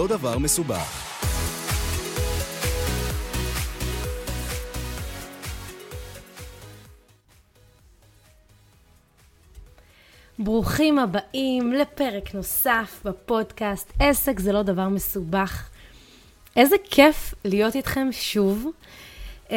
לא דבר מסובך. ברוכים הבאים לפרק נוסף בפודקאסט עסק זה לא דבר מסובך. איזה כיף להיות איתכם שוב. Um,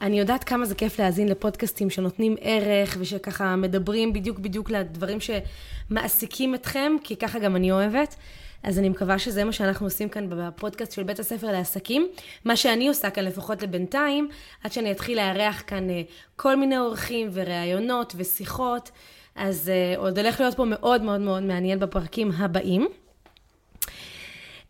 אני יודעת כמה זה כיף להאזין לפודקאסטים שנותנים ערך ושככה מדברים בדיוק בדיוק לדברים שמעסיקים אתכם, כי ככה גם אני אוהבת. אז אני מקווה שזה מה שאנחנו עושים כאן בפודקאסט של בית הספר לעסקים. מה שאני עושה כאן לפחות לבינתיים, עד שאני אתחיל לארח כאן uh, כל מיני אורחים וראיונות ושיחות. אז uh, עוד הולך להיות פה מאוד מאוד מאוד מעניין בפרקים הבאים.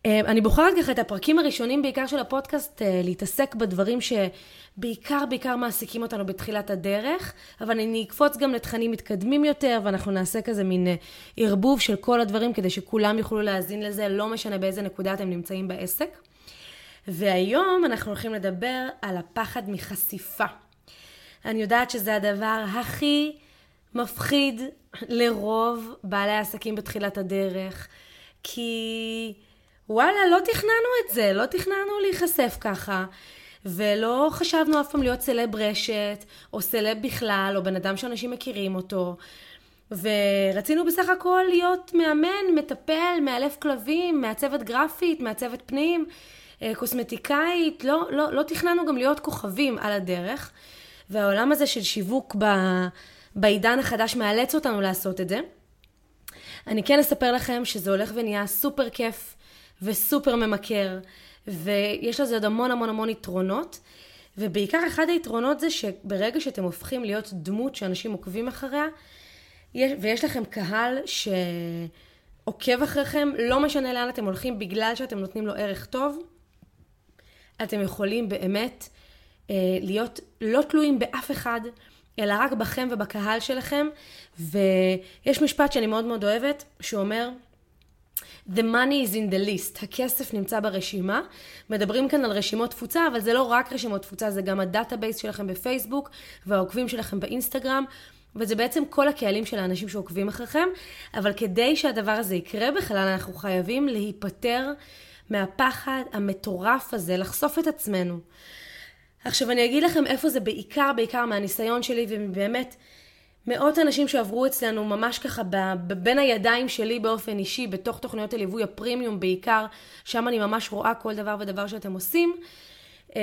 Uh, אני בוחרת ככה את הפרקים הראשונים בעיקר של הפודקאסט uh, להתעסק בדברים שבעיקר בעיקר מעסיקים אותנו בתחילת הדרך, אבל אני אקפוץ גם לתכנים מתקדמים יותר ואנחנו נעשה כזה מין uh, ערבוב של כל הדברים כדי שכולם יוכלו להאזין לזה, לא משנה באיזה נקודה אתם נמצאים בעסק. והיום אנחנו הולכים לדבר על הפחד מחשיפה. אני יודעת שזה הדבר הכי מפחיד לרוב בעלי העסקים בתחילת הדרך, כי וואלה, לא תכננו את זה, לא תכננו להיחשף ככה. ולא חשבנו אף פעם להיות סלב רשת, או סלב בכלל, או בן אדם שאנשים מכירים אותו. ורצינו בסך הכל להיות מאמן, מטפל, מאלף כלבים, מעצבת גרפית, מעצבת פנים, אה, קוסמטיקאית. לא, לא, לא תכננו גם להיות כוכבים על הדרך. והעולם הזה של שיווק ב... בעידן החדש מאלץ אותנו לעשות את זה. אני כן אספר לכם שזה הולך ונהיה סופר כיף וסופר ממכר, ויש לזה עוד המון המון המון יתרונות. ובעיקר אחד היתרונות זה שברגע שאתם הופכים להיות דמות שאנשים עוקבים אחריה, ויש לכם קהל שעוקב אחריכם, לא משנה לאן אתם הולכים, בגלל שאתם נותנים לו ערך טוב, אתם יכולים באמת אה, להיות לא תלויים באף אחד, אלא רק בכם ובקהל שלכם. ויש משפט שאני מאוד מאוד אוהבת, שאומר, The money is in the list, הכסף נמצא ברשימה. מדברים כאן על רשימות תפוצה, אבל זה לא רק רשימות תפוצה, זה גם ה database שלכם בפייסבוק והעוקבים שלכם באינסטגרם. וזה בעצם כל הקהלים של האנשים שעוקבים אחריכם, אבל כדי שהדבר הזה יקרה בכלל, אנחנו חייבים להיפטר מהפחד המטורף הזה, לחשוף את עצמנו. עכשיו אני אגיד לכם איפה זה בעיקר, בעיקר מהניסיון שלי ובאמת מאות אנשים שעברו אצלנו ממש ככה בין הידיים שלי באופן אישי, בתוך תוכניות הליווי הפרימיום בעיקר, שם אני ממש רואה כל דבר ודבר שאתם עושים. אמ,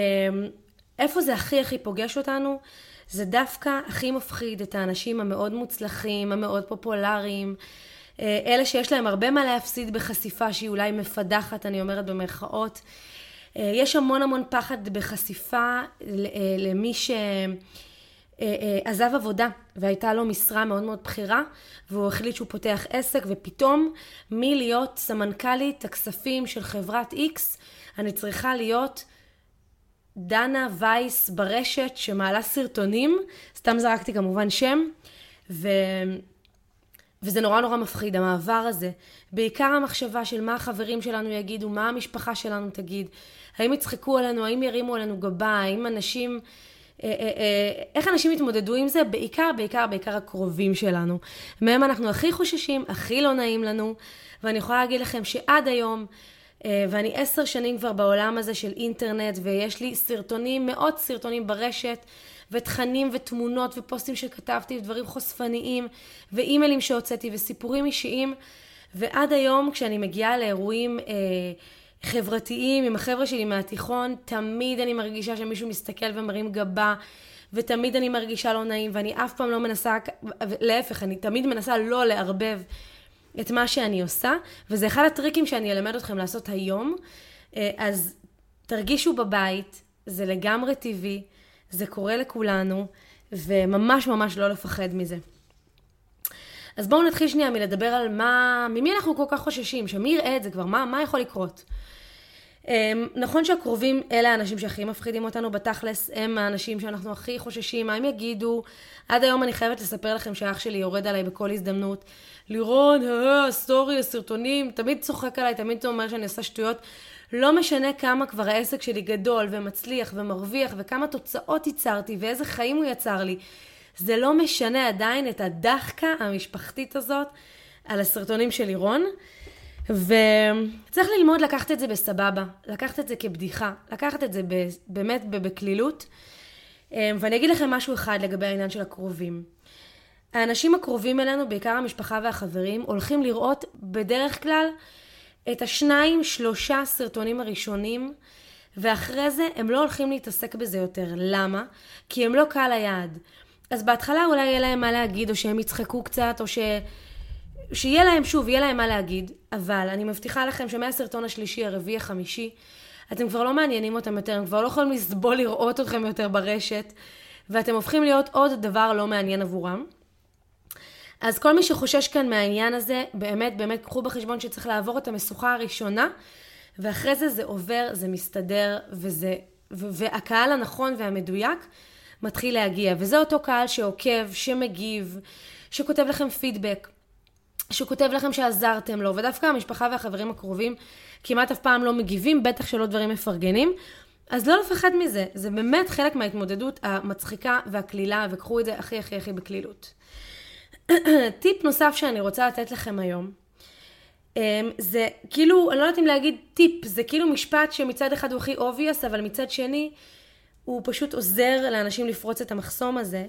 איפה זה הכי הכי פוגש אותנו? זה דווקא הכי מפחיד את האנשים המאוד מוצלחים, המאוד פופולריים, אה, אלה שיש להם הרבה מה להפסיד בחשיפה שהיא אולי מפדחת, אני אומרת במרכאות. אה, יש המון המון פחד בחשיפה אה, למי שעזב אה, עבודה והייתה לו משרה מאוד מאוד בכירה והוא החליט שהוא פותח עסק ופתאום מלהיות סמנכ"לית הכספים של חברת X אני צריכה להיות דנה וייס ברשת שמעלה סרטונים, סתם זרקתי כמובן שם, ו... וזה נורא נורא מפחיד, המעבר הזה. בעיקר המחשבה של מה החברים שלנו יגידו, מה המשפחה שלנו תגיד, האם יצחקו עלינו, האם ירימו עלינו גבה, האם אנשים... אה, אה, אה, איך אנשים יתמודדו עם זה? בעיקר, בעיקר, בעיקר הקרובים שלנו. מהם אנחנו הכי חוששים, הכי לא נעים לנו, ואני יכולה להגיד לכם שעד היום, ואני עשר שנים כבר בעולם הזה של אינטרנט, ויש לי סרטונים, מאות סרטונים ברשת, ותכנים ותמונות ופוסטים שכתבתי, ודברים חושפניים, ואימיילים שהוצאתי, וסיפורים אישיים, ועד היום כשאני מגיעה לאירועים אה, חברתיים עם החבר'ה שלי מהתיכון, תמיד אני מרגישה שמישהו מסתכל ומרים גבה, ותמיד אני מרגישה לא נעים, ואני אף פעם לא מנסה, להפך, אני תמיד מנסה לא לערבב את מה שאני עושה, וזה אחד הטריקים שאני אלמד אתכם לעשות היום. אה, אז תרגישו בבית, זה לגמרי טבעי, זה קורה לכולנו, וממש ממש לא לפחד מזה. אז בואו נתחיל שנייה מלדבר על מה, ממי אנחנו כל כך חוששים, שמי יראה את זה כבר, מה, מה יכול לקרות. אמ, נכון שהקרובים אלה האנשים שהכי מפחידים אותנו בתכלס, הם האנשים שאנחנו הכי חוששים, מה הם יגידו. עד היום אני חייבת לספר לכם שאח שלי יורד עליי בכל הזדמנות. לירון, אה, סטורי, הסרטונים, תמיד צוחק עליי, תמיד אומר שאני עושה שטויות. לא משנה כמה כבר העסק שלי גדול ומצליח ומרוויח וכמה תוצאות ייצרתי ואיזה חיים הוא יצר לי. זה לא משנה עדיין את הדחקה המשפחתית הזאת על הסרטונים של לירון. וצריך ללמוד לקחת את זה בסבבה, לקחת את זה כבדיחה, לקחת את זה באמת בקלילות. אמ, ואני אגיד לכם משהו אחד לגבי העניין של הקרובים. האנשים הקרובים אלינו, בעיקר המשפחה והחברים, הולכים לראות בדרך כלל את השניים, שלושה סרטונים הראשונים, ואחרי זה הם לא הולכים להתעסק בזה יותר. למה? כי הם לא קהל היעד. אז בהתחלה אולי יהיה להם מה להגיד, או שהם יצחקו קצת, או ש... שיהיה להם, שוב, יהיה להם מה להגיד, אבל אני מבטיחה לכם שמהסרטון השלישי, הרביעי, החמישי, אתם כבר לא מעניינים אותם יותר, הם כבר לא יכולים לסבול לראות אתכם יותר ברשת, ואתם הופכים להיות עוד דבר לא מעניין עבורם. אז כל מי שחושש כאן מהעניין הזה, באמת, באמת, קחו בחשבון שצריך לעבור את המשוכה הראשונה, ואחרי זה זה עובר, זה מסתדר, וזה, והקהל הנכון והמדויק מתחיל להגיע. וזה אותו קהל שעוקב, שמגיב, שכותב לכם פידבק, שכותב לכם שעזרתם לו, ודווקא המשפחה והחברים הקרובים כמעט אף פעם לא מגיבים, בטח שלא דברים מפרגנים. אז לא לפחד מזה, זה באמת חלק מההתמודדות המצחיקה והקלילה, וקחו את זה הכי הכי הכי בקלילות. טיפ נוסף שאני רוצה לתת לכם היום, אמ, זה כאילו, אני לא יודעת אם להגיד טיפ, זה כאילו משפט שמצד אחד הוא הכי obvious, אבל מצד שני הוא פשוט עוזר לאנשים לפרוץ את המחסום הזה.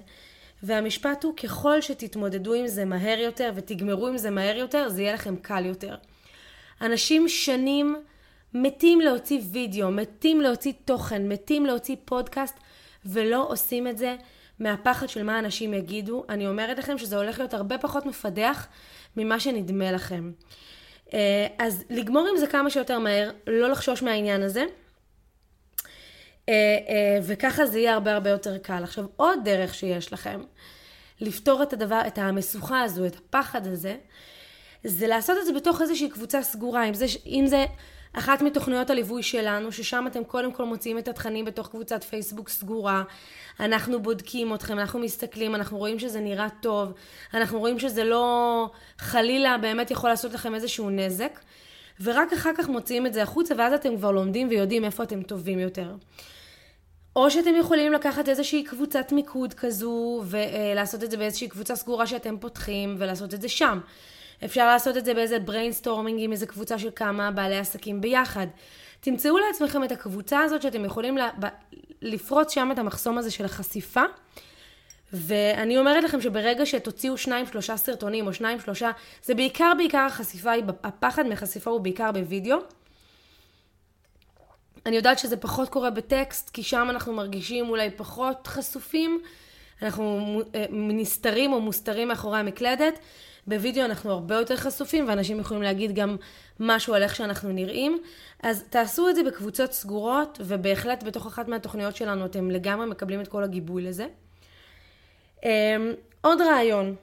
והמשפט הוא, ככל שתתמודדו עם זה מהר יותר ותגמרו עם זה מהר יותר, זה יהיה לכם קל יותר. אנשים שנים מתים להוציא וידאו, מתים להוציא תוכן, מתים להוציא פודקאסט, ולא עושים את זה מהפחד של מה אנשים יגידו. אני אומרת לכם שזה הולך להיות הרבה פחות מפדח ממה שנדמה לכם. אה, אז לגמור עם זה כמה שיותר מהר, לא לחשוש מהעניין הזה. אה, אה, וככה זה יהיה הרבה הרבה יותר קל. עכשיו, עוד דרך שיש לכם לפתור את הדבר, את המשוכה הזו, את הפחד הזה, זה לעשות את זה בתוך איזושהי קבוצה סגורה. אם זה, אם זה אחת מתוכניות הליווי שלנו, ששם אתם קודם כל מוציאים את התכנים בתוך קבוצת פייסבוק סגורה, אנחנו בודקים אתכם, אנחנו מסתכלים, אנחנו רואים שזה נראה טוב, אנחנו רואים שזה לא חלילה באמת יכול לעשות לכם איזשהו נזק, ורק אחר כך מוציאים את זה החוצה, ואז אתם כבר לומדים ויודעים איפה אתם טובים יותר. או שאתם יכולים לקחת איזושהי קבוצת מיקוד כזו, ולעשות את זה באיזושהי קבוצה סגורה שאתם פותחים, ולעשות את זה שם. אפשר לעשות את זה באיזה brainstorming עם איזה קבוצה של כמה בעלי עסקים ביחד. תמצאו לעצמכם את הקבוצה הזאת שאתם יכולים לפרוץ שם את המחסום הזה של החשיפה. ואני אומרת לכם שברגע שתוציאו שניים שלושה סרטונים או שניים שלושה, זה בעיקר בעיקר החשיפה, הפחד מחשיפה הוא בעיקר בווידאו. אני יודעת שזה פחות קורה בטקסט, כי שם אנחנו מרגישים אולי פחות חשופים, אנחנו אה, נסתרים או מוסתרים מאחורי המקלדת. בווידאו אנחנו הרבה יותר חשופים, ואנשים יכולים להגיד גם משהו על איך שאנחנו נראים. אז תעשו את זה בקבוצות סגורות, ובהחלט בתוך אחת מהתוכניות שלנו אתם לגמרי מקבלים את כל הגיבוי לזה. אמ, עוד רעיון.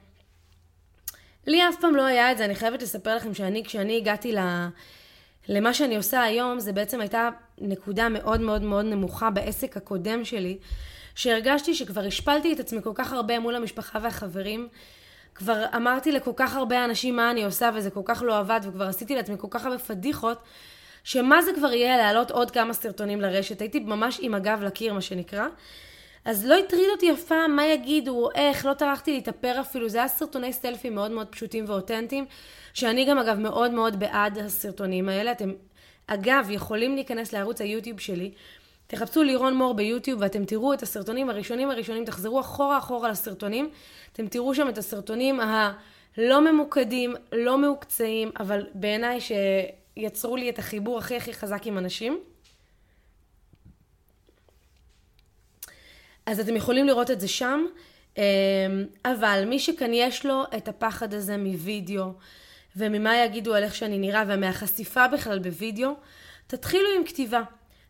לי אף פעם לא היה את זה, אני חייבת לספר לכם שאני, כשאני הגעתי ל... למה שאני עושה היום, זה בעצם הייתה נקודה מאוד מאוד מאוד נמוכה בעסק הקודם שלי, שהרגשתי שכבר השפלתי את עצמי כל כך הרבה מול המשפחה והחברים, כבר אמרתי לכל כך הרבה אנשים מה אני עושה וזה כל כך לא עבד, וכבר עשיתי לעצמי כל כך הרבה פדיחות, שמה זה כבר יהיה להעלות עוד כמה סרטונים לרשת. הייתי ממש עם הגב לקיר, מה שנקרא. אז לא הטריד אותי אף פעם מה יגידו, איך, לא טרחתי להתאפר אפילו. זה היה סרטוני סטלפי מאוד מאוד פשוטים ואותנטיים, שאני גם אגב מאוד מאוד בעד הסרטונים האלה. אתם אגב יכולים להיכנס לערוץ היוטיוב שלי, תחפשו לירון מור ביוטיוב ואתם תראו את הסרטונים הראשונים הראשונים, תחזרו אחורה אחורה לסרטונים, אתם תראו שם את הסרטונים הלא ממוקדים, לא מעוקצעים, אבל בעיניי שיצרו לי את החיבור הכי הכי חזק עם אנשים. אז אתם יכולים לראות את זה שם, אמ, אבל מי שכאן יש לו את הפחד הזה מווידאו, וממה יגידו על איך שאני נראה, ומהחשיפה בכלל בווידאו, תתחילו עם כתיבה.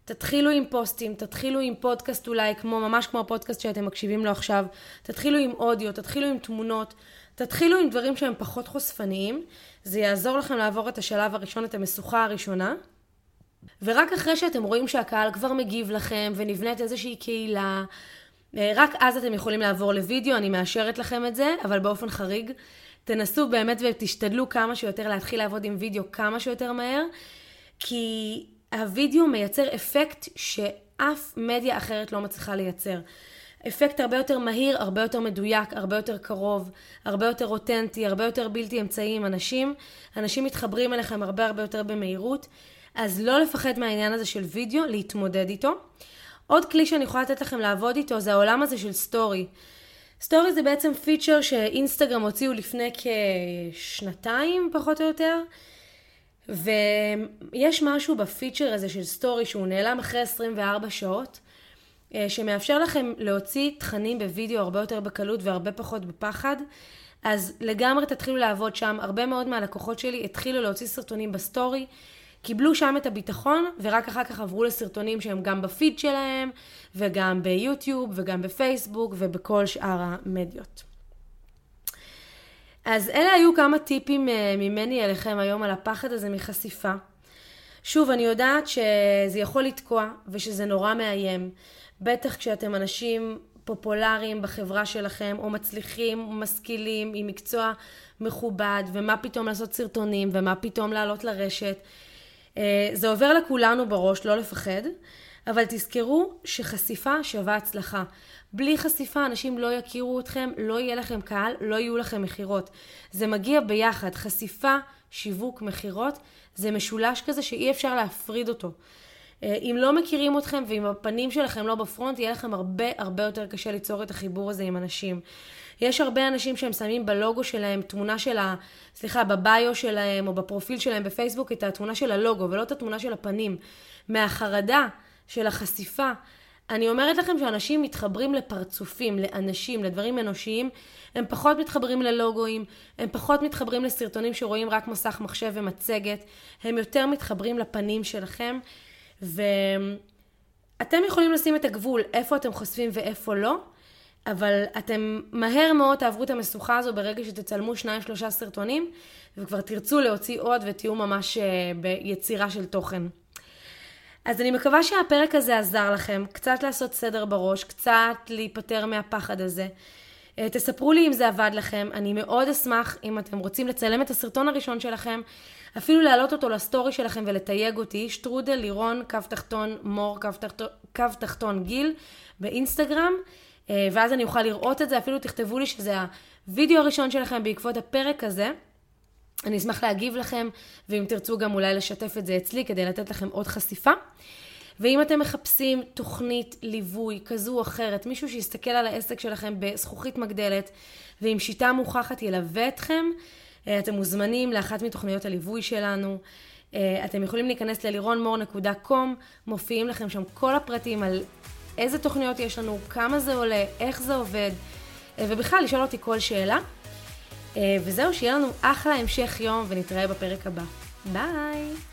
תתחילו עם פוסטים, תתחילו עם פודקאסט אולי, כמו, ממש כמו הפודקאסט שאתם מקשיבים לו עכשיו, תתחילו עם אודיו, תתחילו עם תמונות, תתחילו עם דברים שהם פחות חושפניים, זה יעזור לכם לעבור את השלב הראשון, את המשוכה הראשונה, ורק אחרי שאתם רואים שהקהל כבר מגיב לכם ונבנית איזושהי קהילה, אה, רק אז אתם יכולים לעבור לוידאו, אני מאשרת לכם את זה, אבל באופן חריג. תנסו באמת ותשתדלו כמה שיותר להתחיל לעבוד עם וידאו כמה שיותר מהר, כי הווידאו מייצר אפקט שאף מדיה אחרת לא מצליחה לייצר. אפקט הרבה יותר מהיר, הרבה יותר מדויק, הרבה יותר קרוב, הרבה יותר אותנטי, הרבה יותר בלתי אמצעי עם אנשים. אנשים מתחברים אליכם הרבה הרבה יותר במהירות. אז לא לפחד מהעניין הזה של וידאו, להתמודד איתו. עוד כלי שאני יכולה לתת לכם לעבוד איתו זה העולם הזה של סטורי. סטורי זה בעצם feature שאינסטגרם הוציאו לפני כשנתיים פחות או יותר. ויש משהו ב feature הזה של סטורי שהוא נעלם אחרי 24 שעות, אה, שמאפשר לכם להוציא תכנים בווידאו הרבה יותר בקלות והרבה פחות בפחד. אז לגמרי תתחילו לעבוד שם. הרבה מאוד מהלקוחות שלי התחילו להוציא סרטונים בסטורי, קיבלו שם את הביטחון, ורק אחר כך עברו לסרטונים שהם גם בפיד שלהם, וגם ביוטיוב, וגם בפייסבוק, ובכל שאר המדיות. אז אלה היו כמה טיפים אה, ממני אליכם היום על הפחד הזה מחשיפה. שוב, אני יודעת שזה יכול לתקוע ושזה נורא מאיים. בטח כשאתם אנשים פופולריים בחברה שלכם, או מצליחים, או משכילים, עם מקצוע מכובד, ומה פתאום לעשות סרטונים, ומה פתאום לעלות לרשת. אה, זה עובר לכולנו בראש, לא לפחד, אבל תזכרו שחשיפה שווה הצלחה. בלי חשיפה אנשים לא יכירו אתכם, לא יהיה לכם קהל, לא יהיו לכם מכירות. זה מגיע ביחד, חשיפה, שיווק, מכירות, זה משולש כזה שאי אפשר להפריד אותו. אה, אם לא מכירים אתכם ואם הפנים שלכם לא בפרונט, יהיה לכם הרבה הרבה יותר קשה ליצור את החיבור הזה עם אנשים. יש הרבה אנשים שהם שמים בלוגו שלהם תמונה של ה... סליחה, בביו שלהם או בפרופיל שלהם בפייסבוק את התמונה של הלוגו ולא את התמונה של הפנים. מהחרדה של החשיפה. אני אומרת לכם שאנשים מתחברים לפרצופים, לאנשים, לדברים אנושיים, הם פחות מתחברים ללוגוים, הם פחות מתחברים לסרטונים שרואים רק מסך מחשב ומצגת, הם יותר מתחברים לפנים שלכם, ואתם יכולים לשים את הגבול איפה אתם חושפים ואיפה לא, אבל אתם מהר מאוד תעברו את המשוכה הזו ברגע שתצלמו שניים שלושה סרטונים, וכבר תרצו להוציא עוד ותהיו ממש אה, ביצירה של תוכן. אז אני מקווה שהפרק הזה עזר לכם, קצת לעשות סדר בראש, קצת להיפטר מהפחד הזה. אה, תספרו לי אם זה עבד לכם, אני מאוד אשמח אם אתם רוצים לצלם את הסרטון הראשון שלכם, אפילו להעלות אותו לסטורי שלכם ולתייג אותי, שטרודל לירון, קו תחתון מור, קו תחתון, קו תחתון גיל, באינסטגרם, ואז אני אוכל לראות את זה, אפילו תכתבו לי שזה הווידאו הראשון שלכם בעקבות הפרק הזה. אני אשמח להגיב לכם, ואם תרצו גם אולי לשתף את זה אצלי כדי לתת לכם עוד חשיפה. ואם אתם מחפשים תוכנית ליווי כזו או אחרת, מישהו שיסתכל על העסק שלכם בזכוכית מגדלת ועם שיטה מוכחת ילווה אתכם, אה, אתם מוזמנים לאחת מתוכניות הליווי שלנו. אה, אתם יכולים להיכנס ללירונמור.com, מופיעים לכם שם כל הפרטים על איזה תוכניות יש לנו, כמה זה עולה, איך זה עובד, אה, ובכלל לשאול אותי כל שאלה. וזהו, שיהיה לנו אחלה המשך יום ונתראה בפרק הבא. ביי!